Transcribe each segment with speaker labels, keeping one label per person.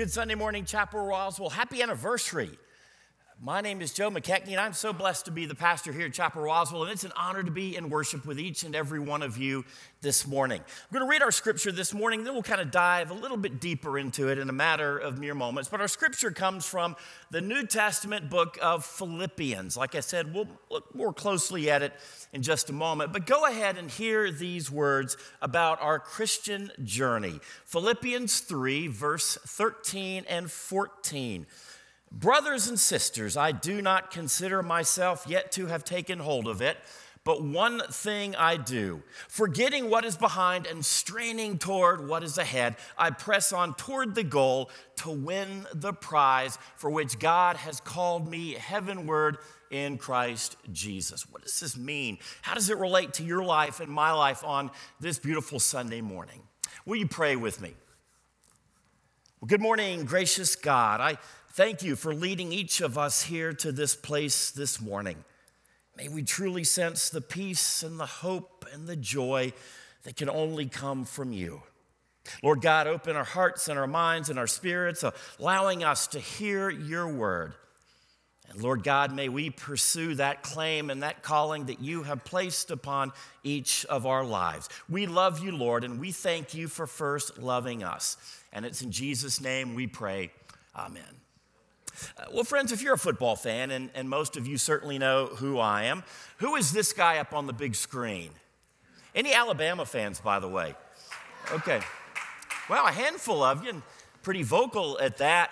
Speaker 1: good Sunday morning, Chapel well Happy anniversary. My name is Joe McKechnie, and I'm so blessed to be the pastor here at Chapel Roswell, and it's an honor to be in worship with each and every one of you this morning. I'm going to read our scripture this morning, then we'll kind of dive a little bit deeper into it in a matter of mere moments. But our scripture comes from the New Testament book of Philippians. Like I said, we'll look more closely at it in just a moment. But go ahead and hear these words about our Christian journey Philippians 3, verse 13 and 14. Brothers and sisters, I do not consider myself yet to have taken hold of it, but one thing I do, forgetting what is behind and straining toward what is ahead, I press on toward the goal to win the prize for which God has called me heavenward in Christ Jesus. What does this mean? How does it relate to your life and my life on this beautiful Sunday morning? Will you pray with me? Well, good morning, gracious God. I Thank you for leading each of us here to this place this morning. May we truly sense the peace and the hope and the joy that can only come from you. Lord God, open our hearts and our minds and our spirits, allowing us to hear your word. And Lord God, may we pursue that claim and that calling that you have placed upon each of our lives. We love you, Lord, and we thank you for first loving us. And it's in Jesus' name we pray. Amen. Uh, well, friends, if you're a football fan, and, and most of you certainly know who I am, who is this guy up on the big screen? Any Alabama fans, by the way? Okay. Well, a handful of you, and pretty vocal at that.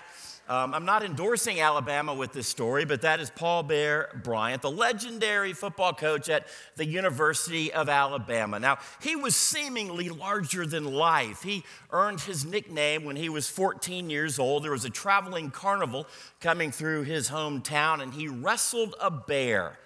Speaker 1: Um, I'm not endorsing Alabama with this story, but that is Paul Bear Bryant, the legendary football coach at the University of Alabama. Now, he was seemingly larger than life. He earned his nickname when he was 14 years old. There was a traveling carnival coming through his hometown, and he wrestled a bear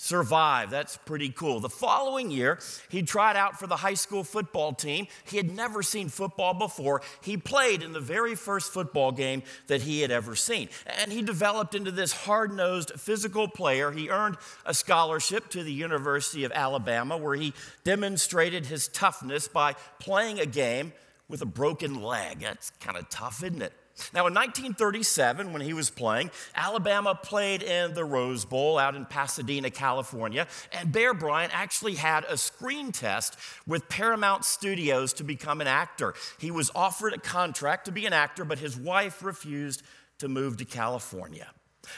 Speaker 1: survive. That's pretty cool. The following year, he tried out for the high school football team. He had never seen football before. He played in the very first football game that he had ever seen. And he developed into this hard nosed physical player. He earned a scholarship to the University of Alabama, where he demonstrated his toughness by playing a game with a broken leg. That's kind of tough, isn't it? Now, in 1937, when he was playing, Alabama played in the Rose Bowl out in Pasadena, California, and Bear Bryant actually had a screen test with Paramount Studios to become an actor. He was offered a contract to be an actor, but his wife refused to move to California.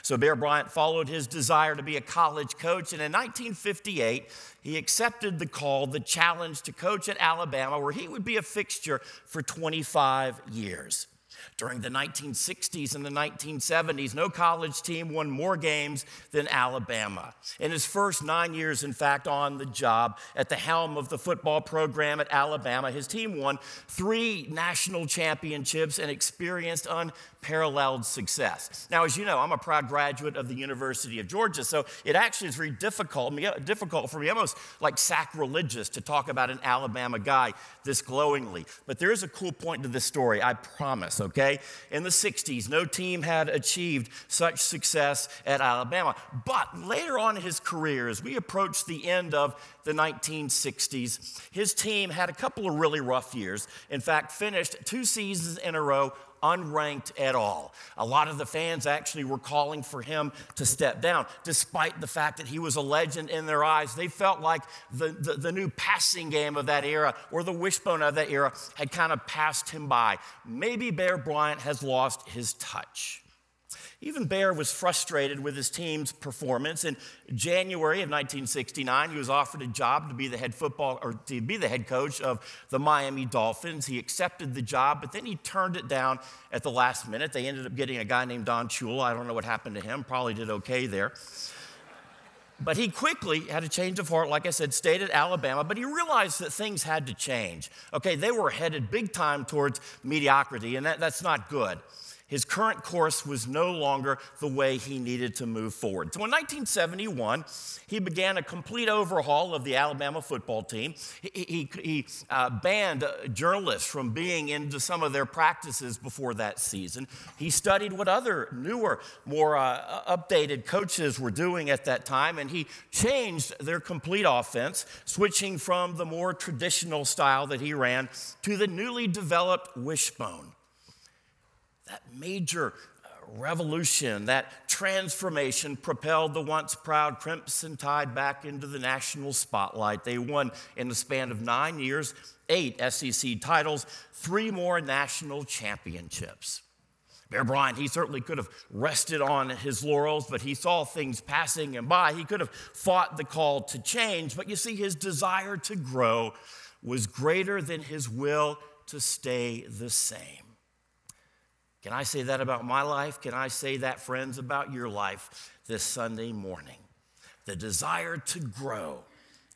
Speaker 1: So Bear Bryant followed his desire to be a college coach, and in 1958, he accepted the call, the challenge to coach at Alabama, where he would be a fixture for 25 years. During the 1960s and the 1970s, no college team won more games than Alabama. In his first nine years, in fact, on the job at the helm of the football program at Alabama, his team won three national championships and experienced unparalleled success. Now, as you know, I'm a proud graduate of the University of Georgia, so it actually is very difficult, difficult for me, almost like sacrilegious, to talk about an Alabama guy this glowingly. But there is a cool point to this story, I promise, okay? In the 60s, no team had achieved such success at Alabama. But later on in his career, as we approached the end of the 1960s, his team had a couple of really rough years. In fact, finished two seasons in a row unranked at all. A lot of the fans actually were calling for him to step down, despite the fact that he was a legend in their eyes. They felt like the, the, the new passing game of that era or the wishbone of that era had kind of passed him by. Maybe Bear Bryant has lost his touch. Even Bear was frustrated with his team's performance. In January of 1969, he was offered a job to be the head football or to be the head coach of the Miami Dolphins. He accepted the job, but then he turned it down at the last minute. They ended up getting a guy named Don Shula. I don't know what happened to him. Probably did okay there. But he quickly had a change of heart, like I said, stayed at Alabama, but he realized that things had to change. Okay, they were headed big time towards mediocrity, and that, that's not good. His current course was no longer the way he needed to move forward. So in 1971, he began a complete overhaul of the Alabama football team. He, he, he uh, banned journalists from being into some of their practices before that season. He studied what other newer, more uh, updated coaches were doing at that time, and he changed their complete offense, switching from the more traditional style that he ran to the newly developed wishbone. That major uh, revolution, that transformation propelled the once proud Crimson Tide back into the national spotlight. They won in the span of nine years, eight SEC titles, three more national championships. Bear Bryant, he certainly could have rested on his laurels, but he saw things passing him by. He could have fought the call to change, but you see, his desire to grow was greater than his will to stay the same. Can I say that about my life? Can I say that, friends, about your life this Sunday morning? The desire to grow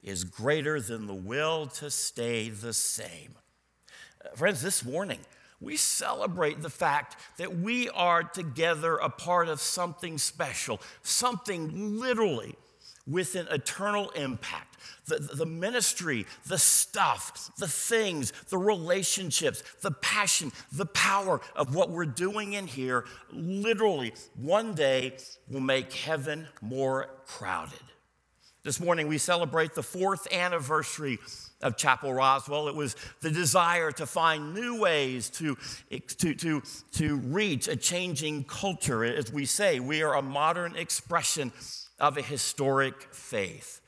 Speaker 1: is greater than the will to stay the same. Uh, friends, this morning, we celebrate the fact that we are together a part of something special, something literally with an eternal impact the, the ministry, the stuff, the things, the relationships, the passion, the power of what we're doing in here literally one day will make heaven more crowded. This morning we celebrate the fourth anniversary of Chapel Roswell. It was the desire to find new ways to, to, to, to reach a changing culture. As we say, we are a modern expression of a historic faith.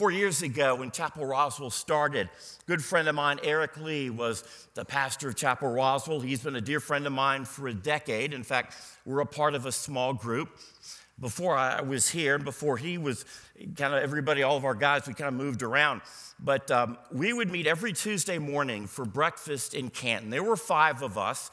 Speaker 1: Four years ago, when Chapel Roswell started, good friend of mine, Eric Lee, was the pastor of Chapel Roswell. He's been a dear friend of mine for a decade. In fact, we're a part of a small group. Before I was here, before he was kind of everybody, all of our guys, we kind of moved around. But um, we would meet every Tuesday morning for breakfast in Canton. There were five of us.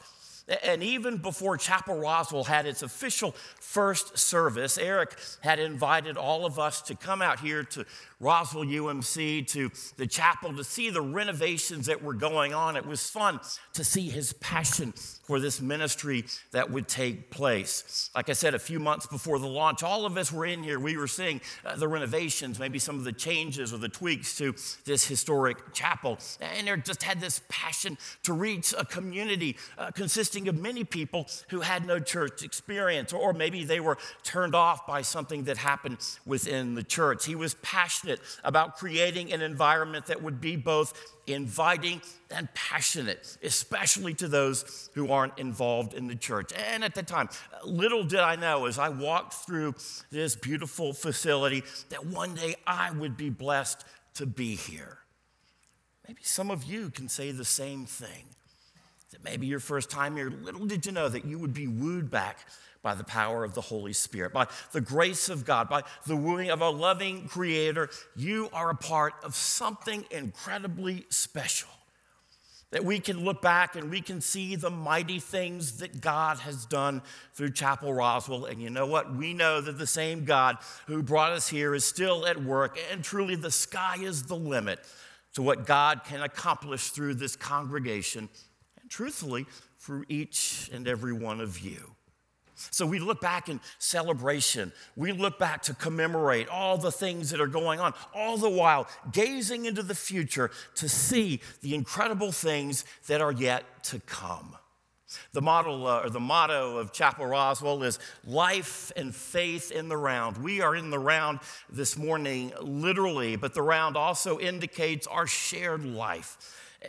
Speaker 1: And even before Chapel Roswell had its official first service, Eric had invited all of us to come out here to Roswell UMC, to the chapel, to see the renovations that were going on. It was fun to see his passion for this ministry that would take place. Like I said, a few months before the launch, all of us were in here. We were seeing uh, the renovations, maybe some of the changes or the tweaks to this historic chapel. And there just had this passion to reach a community uh, consisting of many people who had no church experience, or maybe they were turned off by something that happened within the church. He was passionate about creating an environment that would be both inviting and passionate, especially to those who aren't involved in the church. And at the time, little did I know as I walked through this beautiful facility that one day I would be blessed to be here. Maybe some of you can say the same thing. That maybe your first time here, little did you know that you would be wooed back by the power of the Holy Spirit, by the grace of God, by the wooing of a loving Creator, you are a part of something incredibly special. That we can look back and we can see the mighty things that God has done through Chapel Roswell. And you know what? We know that the same God who brought us here is still at work, and truly the sky is the limit to what God can accomplish through this congregation, and truthfully, through each and every one of you. So we look back in celebration. We look back to commemorate all the things that are going on, all the while gazing into the future to see the incredible things that are yet to come. The model uh, or the motto of Chapel Roswell is life and faith in the round. We are in the round this morning, literally, but the round also indicates our shared life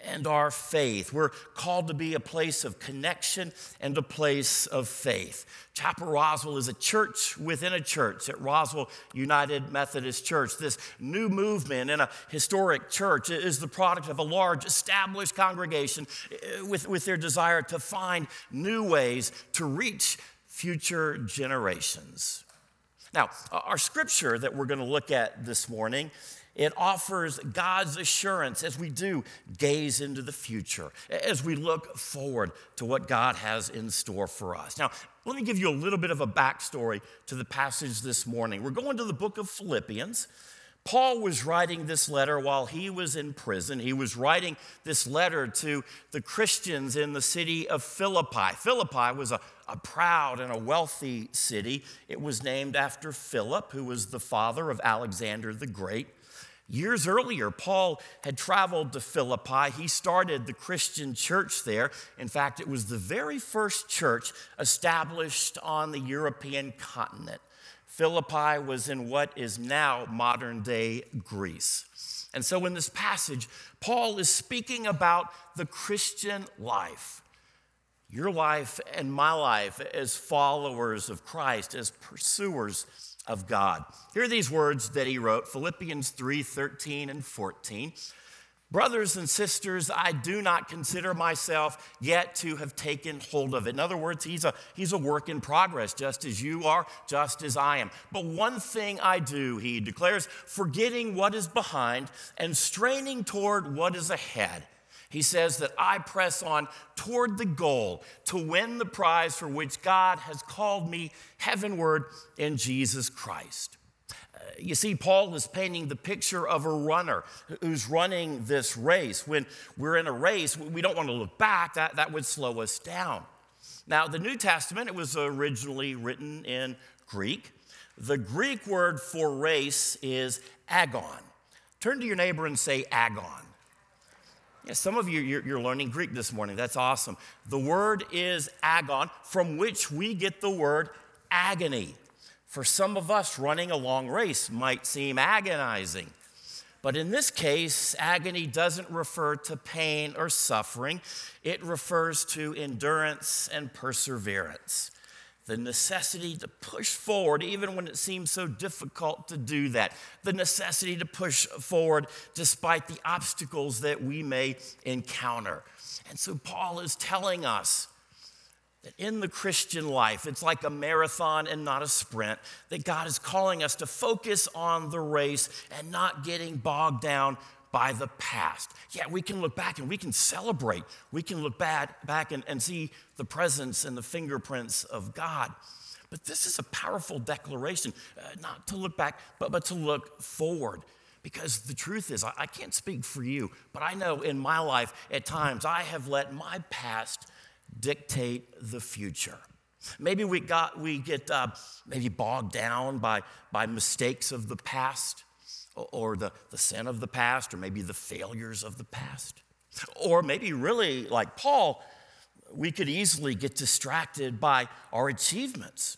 Speaker 1: and our faith. We're called to be a place of connection and a place of faith. Chapel Roswell is a church within a church at Roswell United Methodist Church. This new movement in a historic church is the product of a large established congregation eh, with, with their desire to find new ways to reach future generations. Now, our scripture that we're going to look at this morning it offers God's assurance as we do gaze into the future, as we look forward to what God has in store for us. Now, let me give you a little bit of a backstory to the passage this morning. We're going to the book of Philippians. Paul was writing this letter while he was in prison. He was writing this letter to the Christians in the city of Philippi. Philippi was a, a proud and a wealthy city. It was named after Philip, who was the father of Alexander the Great. Years earlier, Paul had traveled to Philippi. He started the Christian church there. In fact, it was the very first church established on the European continent. Philippi was in what is now modern day Greece. And so, in this passage, Paul is speaking about the Christian life. your life and my life as followers of Christ, as pursuers of God. Here are these words that he wrote Philippians 3 13 and 14. Brothers and sisters, I do not consider myself yet to have taken hold of it. In other words, he's a, he's a work in progress, just as you are, just as I am. But one thing I do, he declares, forgetting what is behind and straining toward what is ahead. He says that I press on toward the goal to win the prize for which God has called me heavenward in Jesus Christ. Uh, you see, Paul is painting the picture of a runner who's running this race. When we're in a race, we don't want to look back, that, that would slow us down. Now, the New Testament, it was originally written in Greek. The Greek word for race is agon. Turn to your neighbor and say agon. Some of you, you're learning Greek this morning. That's awesome. The word is agon, from which we get the word agony. For some of us, running a long race might seem agonizing. But in this case, agony doesn't refer to pain or suffering, it refers to endurance and perseverance. The necessity to push forward, even when it seems so difficult to do that. The necessity to push forward despite the obstacles that we may encounter. And so, Paul is telling us that in the Christian life, it's like a marathon and not a sprint, that God is calling us to focus on the race and not getting bogged down by the past. Yeah, we can look back and we can celebrate. We can look back, back and, and see the presence and the fingerprints of God. But this is a powerful declaration, uh, not to look back, but, but to look forward. Because the truth is, I, I can't speak for you, but I know in my life, at times, I have let my past dictate the future. Maybe we, got, we get uh, maybe bogged down by, by mistakes of the past or, the, the sin of the past or maybe the failures of the past. Or maybe really like Paul, we could easily get distracted by our achievements.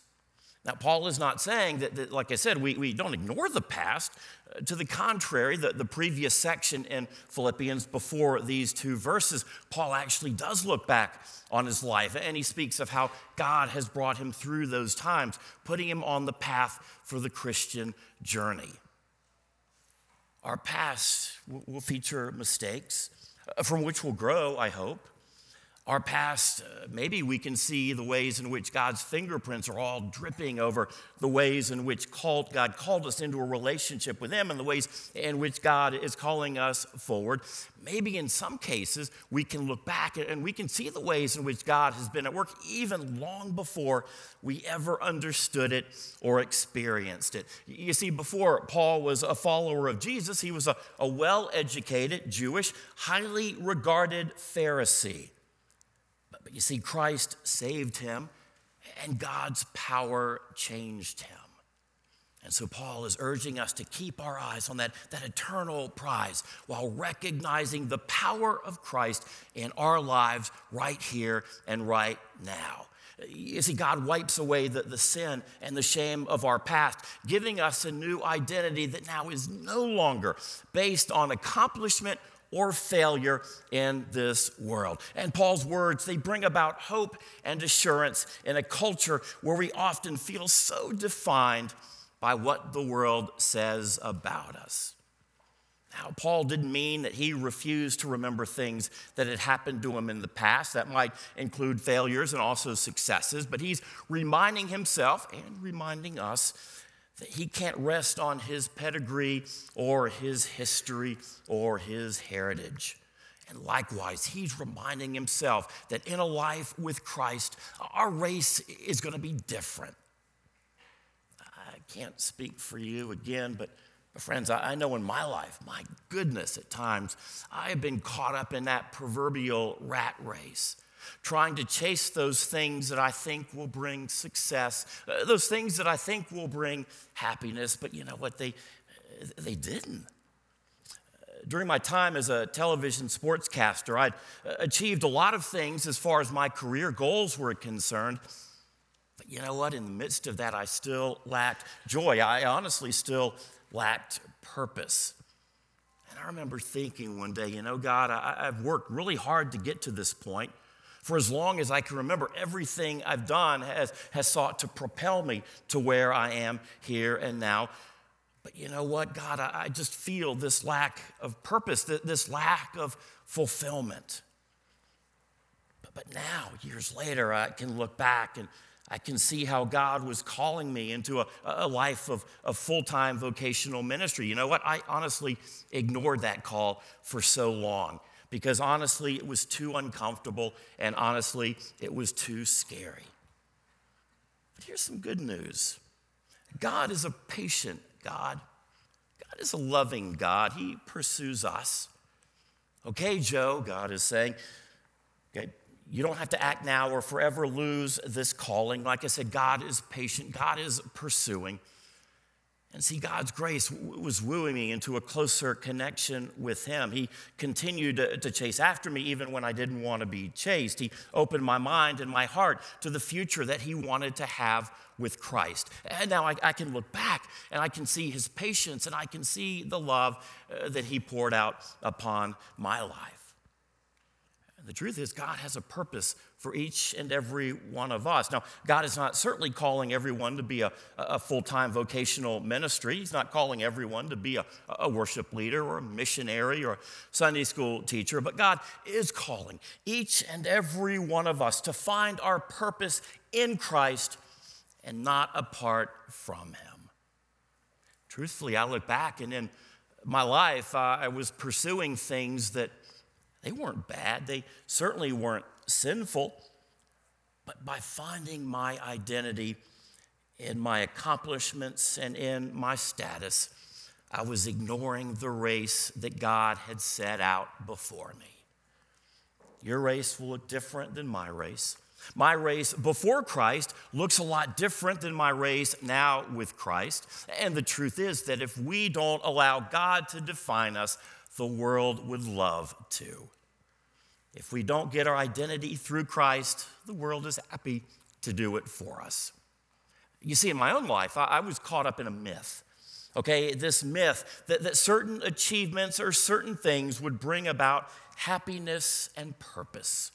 Speaker 1: Now, Paul is not saying that, that like I said, we, we don't ignore the past, uh, to the contrary, the, the previous section in Philippians before these two verses, Paul actually does look back on his life and he speaks of how God has brought him through those times, putting him on the path for the Christian journey. Our past will feature mistakes uh, from which we'll grow, I hope our past, uh, maybe we can see the ways in which God's fingerprints are all dripping over the ways in which called, God called us into a relationship with Him and the ways in which God is calling us forward. Maybe in some cases, we can look back and we can see the ways in which God has been at work even long before we ever understood it or experienced it. You see, before Paul was a follower of Jesus, he was a, a well educated, Jewish, highly regarded Pharisee. But you see, Christ saved him, and God's power changed him. And so Paul is urging us to keep our eyes on that, that eternal prize while recognizing the power of Christ in our lives right here and right now. You see, God wipes away the, the sin and the shame of our past, giving us a new identity that now is no longer based on accomplishment or failure in this world. And Paul's words, they bring about hope and assurance in a culture where we often feel so defined by what the world says about us. Now, Paul didn't mean that he refused to remember things that had happened to him in the past. That might include failures and also successes, but he's reminding himself and reminding us that he can't rest on his pedigree or his history or his heritage. And likewise, he's reminding himself that in a life with Christ, our race is going to be different. I can't speak for you again, but, friends, I know in my life, my goodness, at times, I have been caught up in that proverbial rat race trying to chase those things that I think will bring success, uh, those things that I think will bring happiness. But you know what? They, they didn't. During my time as a television sportscaster, I'd uh, achieved a lot of things as far as my career goals were concerned. But you know what? In the midst of that, I still lacked joy. I honestly still lacked purpose. And I remember thinking one day, you know, God, I, have worked really hard to get to this point. For as long as I can remember, everything I've done has, has sought to propel me to where I am here and now. But you know what, God, I, I just feel this lack of purpose, this lack of fulfillment. But, but now, years later, I can look back and I can see how God was calling me into a, a life of, of full time vocational ministry. You know what? I honestly ignored that call for so long because honestly, it was too uncomfortable and honestly, it was too scary. But here's some good news God is a patient God, God is a loving God. He pursues us. Okay, Joe, God is saying, okay, you don't have to act now or forever lose this calling. Like I said, God is patient, God is pursuing. And see, God's grace was wooing me into a closer connection with Him. He continued to, to, chase after me even when I didn't want to be chased. He opened my mind and my heart to the future that He wanted to have with Christ. And now I, I can look back and I can see His patience and I can see the love uh, that He poured out upon my life. The truth is, God has a purpose for each and every one of us. Now, God is not certainly calling everyone to be a, a full time vocational ministry. He's not calling everyone to be a, a worship leader or a missionary or a Sunday school teacher, but God is calling each and every one of us to find our purpose in Christ and not apart from Him. Truthfully, I look back and in my life, uh, I was pursuing things that they weren't bad, they certainly weren't sinful. But by finding my identity in my accomplishments and in my status, I was ignoring the race that God had set out before me. Your race will look different than my race. My race before Christ looks a lot different than my race now with Christ. And the truth is that if we don't allow God to define us, the world would love to. If we don't get our identity through Christ, the world is happy to do it for us. You see, in my own life, I, was caught up in a myth. Okay, this myth that, that certain achievements or certain things would bring about happiness and purpose.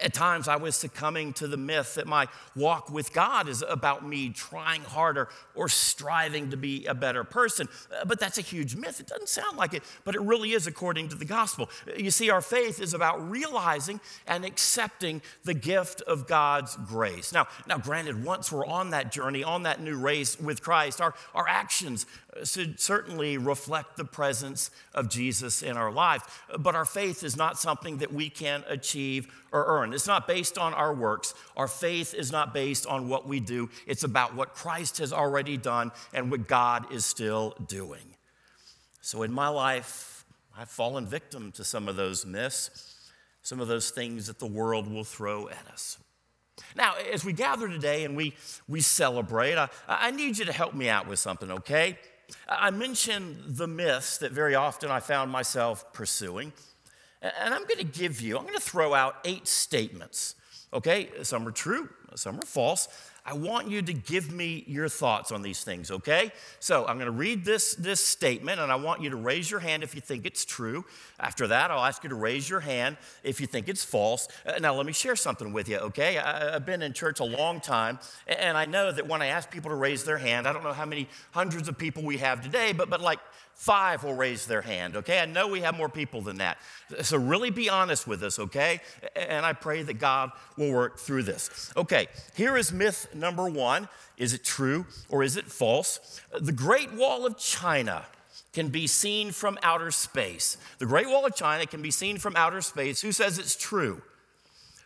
Speaker 1: At times, I was succumbing to the myth that my walk with God is about me trying harder or striving to be a better person. Uh, but that's a huge myth. It doesn't sound like it, but it really is according to the gospel. You see, our faith is about realizing and accepting the gift of God's grace. Now, now granted, once we're on that journey, on that new race with Christ, our, our actions should certainly reflect the presence of Jesus in our life. But our faith is not something that we can achieve or earn. It's not based on our works. Our faith is not based on what we do. It's about what Christ has already done and what God is still doing. So in my life, I've fallen victim to some of those myths, some of those things that the world will throw at us. Now, as we gather today and we, we celebrate, I, I need you to help me out with something, okay? I mentioned the myths that very often I found myself pursuing. And I'm going to give you, I'm going to throw out eight statements. Okay, some are true, some are false. I want you to give me your thoughts on these things, okay? So I'm going to read this, this statement, and I want you to raise your hand if you think it's true. After that, I'll ask you to raise your hand if you think it's false. Uh, now, let me share something with you, okay? I, I've been in church a long time, and I know that when I ask people to raise their hand, I don't know how many hundreds of people we have today, but, but like five will raise their hand, okay? I know we have more people than that. So really be honest with us, okay? And I pray that God will work through this. Okay, here is myth number one. Is it true or is it false? The Great Wall of China can be seen from outer space. The Great Wall of China can be seen from outer space. Who says it's true?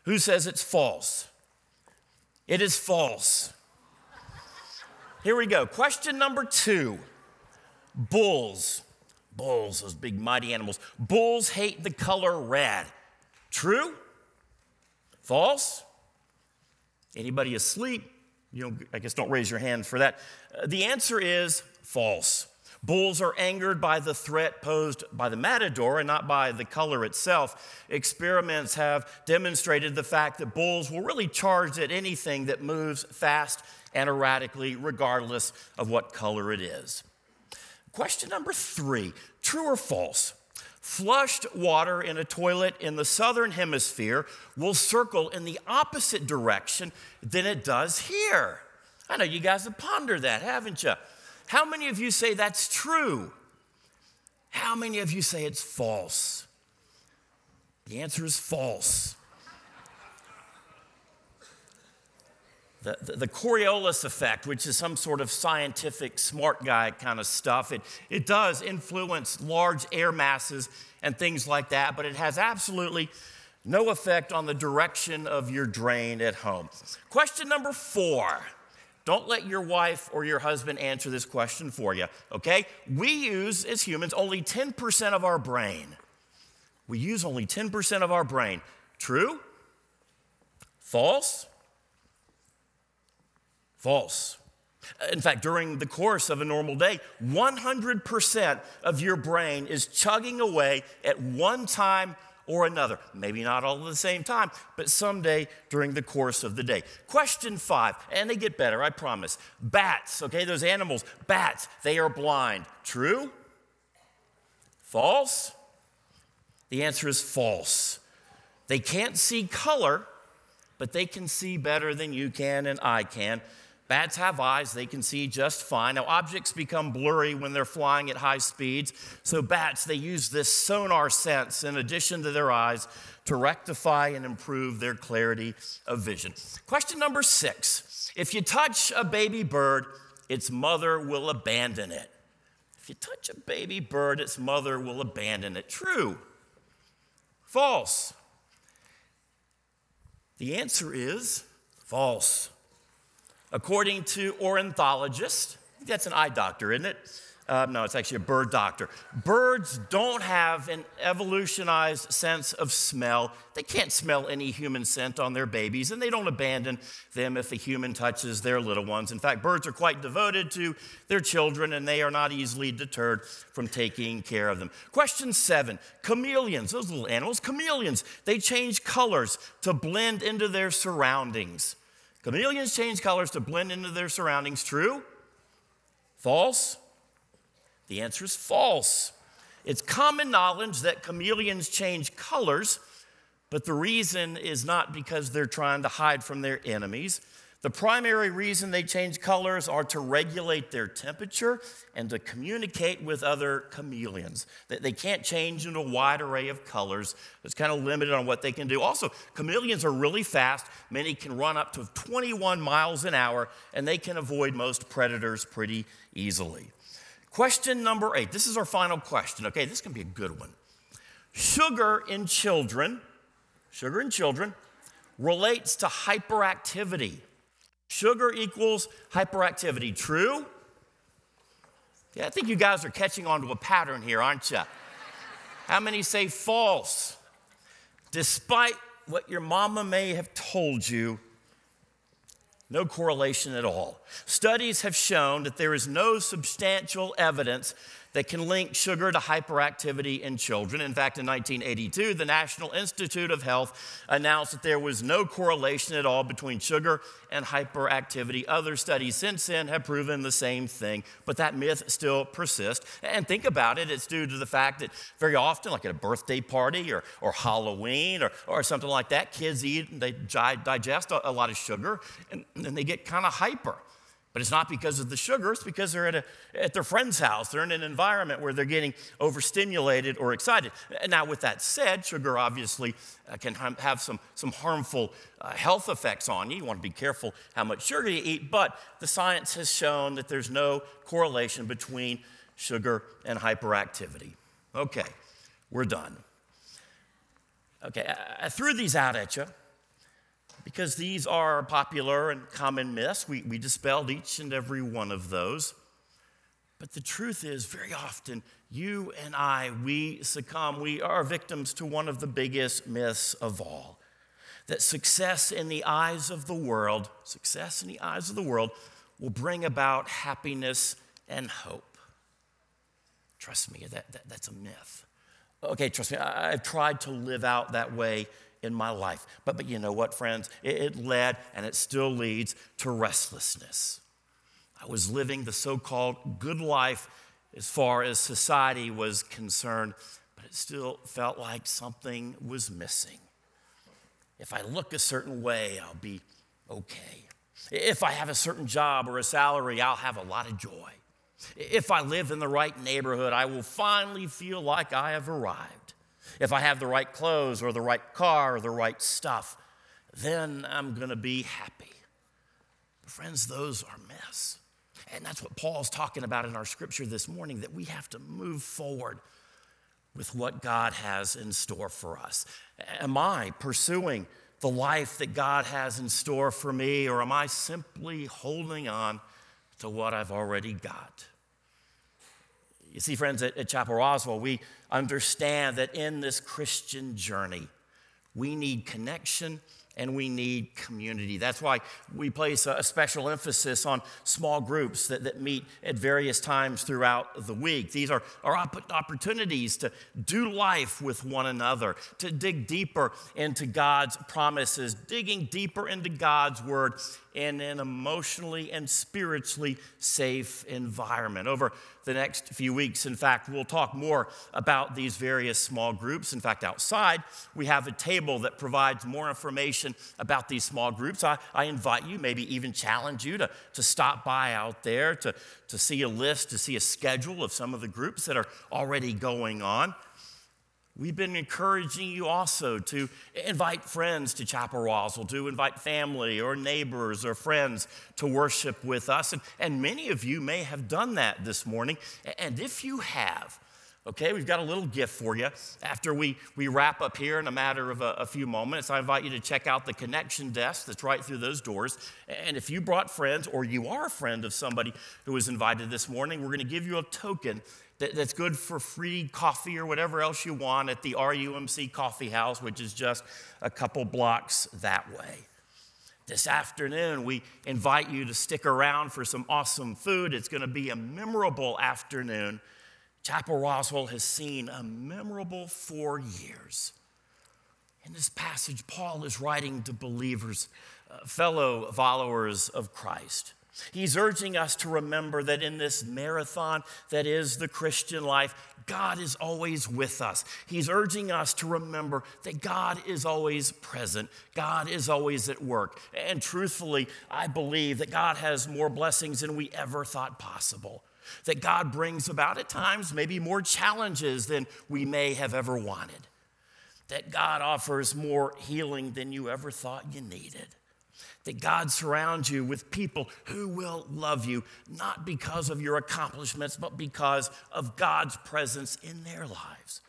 Speaker 1: Who says it's false? It is false. Here we go. Question number two Bulls, bulls, those big mighty animals, bulls hate the color red. True? False? Anybody asleep? You I guess don't raise your hand for that. Uh, the answer is false. Bulls are angered by the threat posed by the matador and not by the color itself. Experiments have demonstrated the fact that bulls will really charge at anything that moves fast and erratically, regardless of what color it is. Question number three true or false? Flushed water in a toilet in the southern hemisphere will circle in the opposite direction than it does here. I know you guys have pondered that, haven't you? How many of you say that's true? How many of you say it's false? The answer is false. The, the, Coriolis effect, which is some sort of scientific smart guy kind of stuff, it, it does influence large air masses and things like that, but it has absolutely no effect on the direction of your drain at home. Question number four. Don't let your wife or your husband answer this question for you, okay? We use, as humans, only 10% of our brain. We use only 10% of our brain. True? False? False. Uh, in fact, during the course of a normal day, 100% of your brain is chugging away at one time or another. Maybe not all at the same time, but someday during the course of the day. Question five, and they get better, I promise. Bats, okay, those animals, bats, they are blind. True? False? The answer is false. They can't see color, but they can see better than you can and I can. Bats have eyes, they can see just fine. Now, objects become blurry when they're flying at high speeds. So, bats, they use this sonar sense in addition to their eyes to rectify and improve their clarity of vision. Question number six If you touch a baby bird, its mother will abandon it. If you touch a baby bird, its mother will abandon it. True. False. The answer is false. According to ornithologists, that's an eye doctor, isn't it? Uh, no, it's actually a bird doctor. Birds don't have an evolutionized sense of smell. They can't smell any human scent on their babies, and they don't abandon them if a human touches their little ones. In fact, birds are quite devoted to their children, and they are not easily deterred from taking care of them. Question seven chameleons, those little animals, chameleons, they change colors to blend into their surroundings. Chameleons change colors to blend into their surroundings. True? False? The answer is false. It's common knowledge that chameleons change colors, but the reason is not because they're trying to hide from their enemies. The primary reason they change colors are to regulate their temperature and to communicate with other chameleons. They can't change into a wide array of colors. It's kind of limited on what they can do. Also, chameleons are really fast. Many can run up to 21 miles an hour, and they can avoid most predators pretty easily. Question number eight. This is our final question. Okay, this can be a good one. Sugar in children, sugar in children relates to hyperactivity. Sugar equals hyperactivity. True? Yeah, I think you guys are catching on to a pattern here, aren't you? How many say false? Despite what your mama may have told you, no correlation at all. Studies have shown that there is no substantial evidence that can link sugar to hyperactivity in children. In fact, in 1982, the National Institute of Health announced that there was no correlation at all between sugar and hyperactivity. Other studies since then have proven the same thing, but that myth still persists. And think about it, it's due to the fact that very often, like at a birthday party or, or Halloween or, or something like that, kids eat and they digest a, a lot of sugar and, and they get kind of hyper. But it's not because of the sugar, it's because they're at, a, at their friend's house. They're in an environment where they're getting overstimulated or excited. Now, with that said, sugar obviously uh, can have some, some harmful uh, health effects on you. You want to be careful how much sugar you eat, but the science has shown that there's no correlation between sugar and hyperactivity. Okay, we're done. Okay, I, I threw these out at you because these are popular and common myths. We, we dispelled each and every one of those. But the truth is, very often, you and I, we succumb, we are victims to one of the biggest myths of all that success in the eyes of the world, success in the eyes of the world, will bring about happiness and hope. Trust me, that, that that's a myth. Okay, trust me, I, I've tried to live out that way in my life. But, but you know what, friends? It, it led and it still leads to restlessness. I was living the so called good life as far as society was concerned, but it still felt like something was missing. If I look a certain way, I'll be okay. If I have a certain job or a salary, I'll have a lot of joy. If I live in the right neighborhood, I will finally feel like I have arrived. If I have the right clothes or the right car or the right stuff, then I'm going to be happy. But friends, those are myths. And that's what Paul's talking about in our scripture this morning that we have to move forward with what God has in store for us. Am I pursuing the life that God has in store for me, or am I simply holding on to what I've already got? You see, friends, at, at Chapel Roswell, we understand that in this Christian journey, we need connection and we need community. That's why we place a special emphasis on small groups that, that meet at various times throughout the week. These are, are opportunities to do life with one another, to dig deeper into God's promises, digging deeper into God's word in an emotionally and spiritually safe environment. Over the next few weeks, in fact, we'll talk more about these various small groups. In fact, outside, we have a table that provides more information about these small groups. I, I invite you, maybe even challenge you to, to stop by out there to, to see a list, to see a schedule of some of the groups that are already going on. We've been encouraging you also to invite friends to Chapel Roswell, to invite family or neighbors or friends to worship with us. And, and many of you may have done that this morning. And if you have, okay, we've got a little gift for you. After we, we wrap up here in a matter of a, a few moments, I invite you to check out the connection desk that's right through those doors. And if you brought friends or you are a friend of somebody who was invited this morning, we're going to give you a token that, that's good for free coffee or whatever else you want at the RUMC Coffee House, which is just a couple blocks that way. This afternoon, we invite you to stick around for some awesome food. It's going to be a memorable afternoon. Chapel Roswell has seen a memorable four years. In this passage, Paul is writing to believers, uh, fellow followers of Christ. He's urging us to remember that in this marathon that is the Christian life, God is always with us. He's urging us to remember that God is always present, God is always at work. And truthfully, I believe that God has more blessings than we ever thought possible. That God brings about at times maybe more challenges than we may have ever wanted. That God offers more healing than you ever thought you needed that God surrounds you with people who will love you, not because of your accomplishments, but because of God's presence in their lives.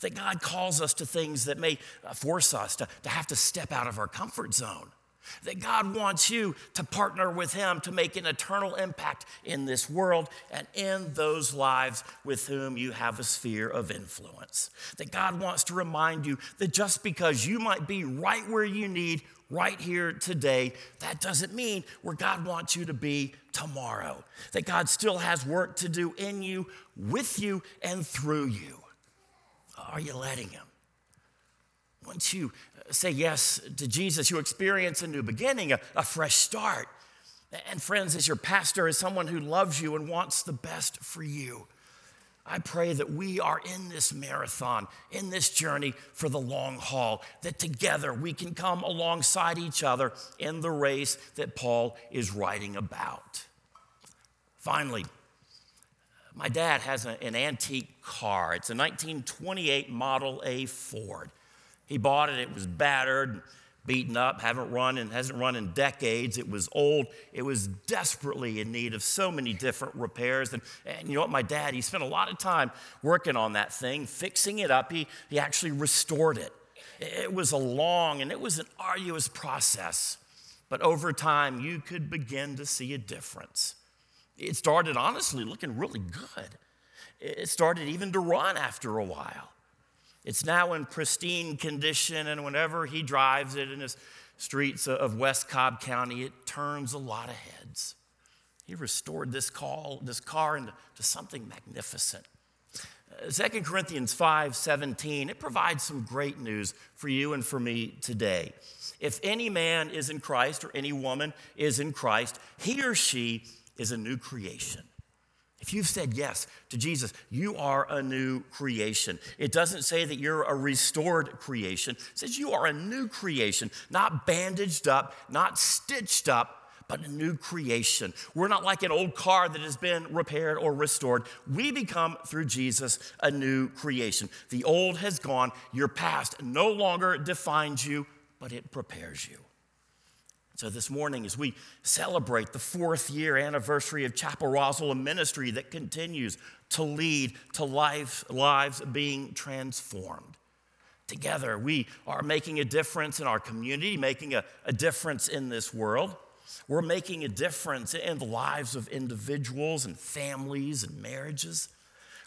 Speaker 1: That God calls us to things that may uh, force us to, to have to step out of our comfort zone. That God wants you to partner with Him to make an eternal impact in this world and in those lives with whom you have a sphere of influence. That God wants to remind you that just because you might be right where you need right here today, that doesn't mean where God wants you to be tomorrow. That God still has work to do in you, with you, and through you. Are you letting Him? Once you uh, say yes to Jesus, you experience a new beginning, a, a fresh start. And friends, as your pastor, as someone who loves you and wants the best for you, I pray that we are in this marathon, in this journey for the long haul, that together we can come alongside each other in the race that Paul is writing about. Finally, my dad has a, an antique car. It's a 1928 Model A Ford. He bought it, it was battered beaten up, haven't run and hasn't run in decades. It was old. It was desperately in need of so many different repairs. And, and you know what, my dad, he spent a lot of time working on that thing, fixing it up. He, he actually restored it. It was a long and it was an arduous process. But over time, you could begin to see a difference. It started honestly looking really good. It started even to run after a while. It's now in pristine condition, and whenever he drives it in the streets of West Cobb County, it turns a lot of heads. He restored this, call, this car into something magnificent. Uh, 2 Corinthians 5 17, it provides some great news for you and for me today. If any man is in Christ or any woman is in Christ, he or she is a new creation. If you've said yes to Jesus, you are a new creation. It doesn't say that you're a restored creation. It says you are a new creation, not bandaged up, not stitched up, but a new creation. We're not like an old car that has been repaired or restored. We become, through Jesus, a new creation. The old has gone. Your past no longer defines you, but it prepares you. So, this morning, as we celebrate the fourth year anniversary of Chapel Roswell, a ministry that continues to lead to life, lives being transformed. Together, we are making a difference in our community, making a, a difference in this world. We're making a difference in the lives of individuals and families and marriages.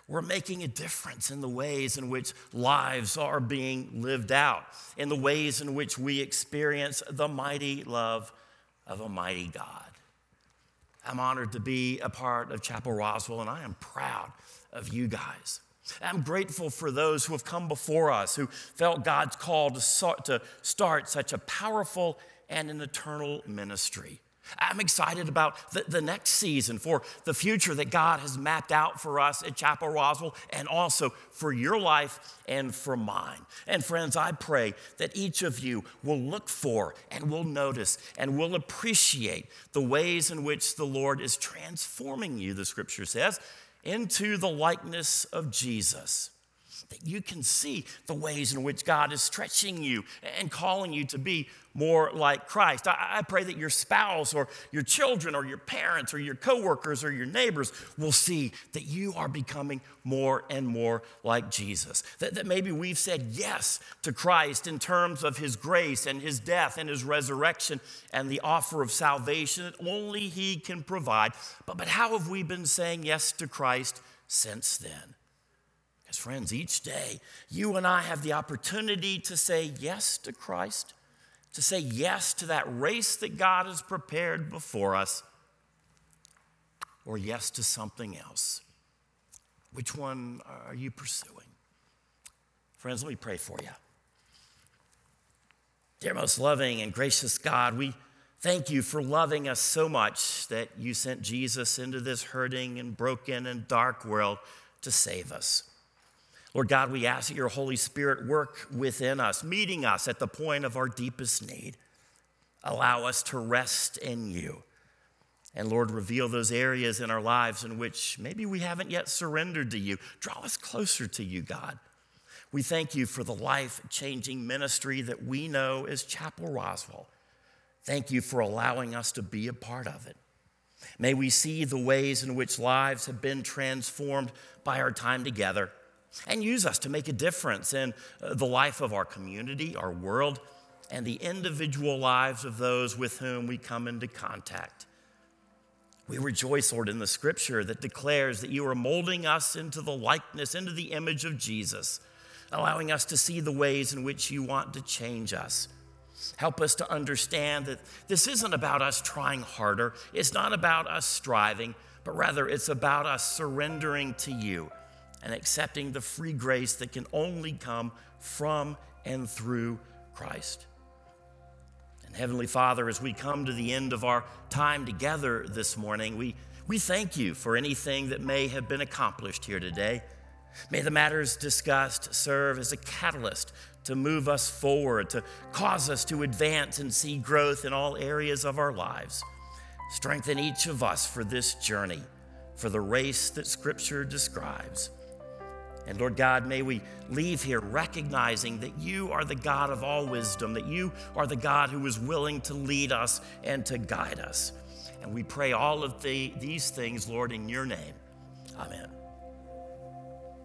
Speaker 1: We're making a difference in the ways in which lives are being lived out, in the ways in which we experience the mighty love of a mighty God. I'm honored to be a part of Chapel Roswell, and I am proud of you guys. I'm grateful for those who have come before us, who felt God's call to start such a powerful and an eternal ministry. I'm excited about the, the, next season, for the future that God has mapped out for us at Chapel Roswell, and also for your life and for mine. And friends, I pray that each of you will look for and will notice and will appreciate the ways in which the Lord is transforming you, the scripture says, into the likeness of Jesus that you can see the ways in which God is stretching you and calling you to be more like Christ. I, I, pray that your spouse or your children or your parents or your coworkers or your neighbors will see that you are becoming more and more like Jesus. That, that maybe we've said yes to Christ in terms of his grace and his death and his resurrection and the offer of salvation that only he can provide. But, but how have we been saying yes to Christ since then? Friends, each day you and I have the opportunity to say yes to Christ, to say yes to that race that God has prepared before us, or yes to something else. Which one are you pursuing? Friends, let me pray for you. Dear most loving and gracious God, we thank you for loving us so much that you sent Jesus into this hurting and broken and dark world to save us. Lord God, we ask that your Holy Spirit work within us, meeting us at the point of our deepest need. Allow us to rest in you. And Lord, reveal those areas in our lives in which maybe we haven't yet surrendered to you. Draw us closer to you, God. We thank you for the life changing ministry that we know as Chapel Roswell. Thank you for allowing us to be a part of it. May we see the ways in which lives have been transformed by our time together and use us to make a difference in uh, the life of our community, our world, and the individual lives of those with whom we come into contact. We rejoice, Lord, in the scripture that declares that you are molding us into the likeness, into the image of Jesus, allowing us to see the ways in which you want to change us. Help us to understand that this isn't about us trying harder, it's not about us striving, but rather it's about us surrendering to you and accepting the free grace that can only come from and through Christ. And Heavenly Father, as we come to the end of our time together this morning, we, we thank you for anything that may have been accomplished here today. May the matters discussed serve as a catalyst to move us forward, to cause us to advance and see growth in all areas of our lives. Strengthen each of us for this journey, for the race that Scripture describes. And Lord God, may we leave here recognizing that you are the God of all wisdom, that you are the God who is willing to lead us and to guide us. And we pray all of the, these things, Lord, in your name. Amen.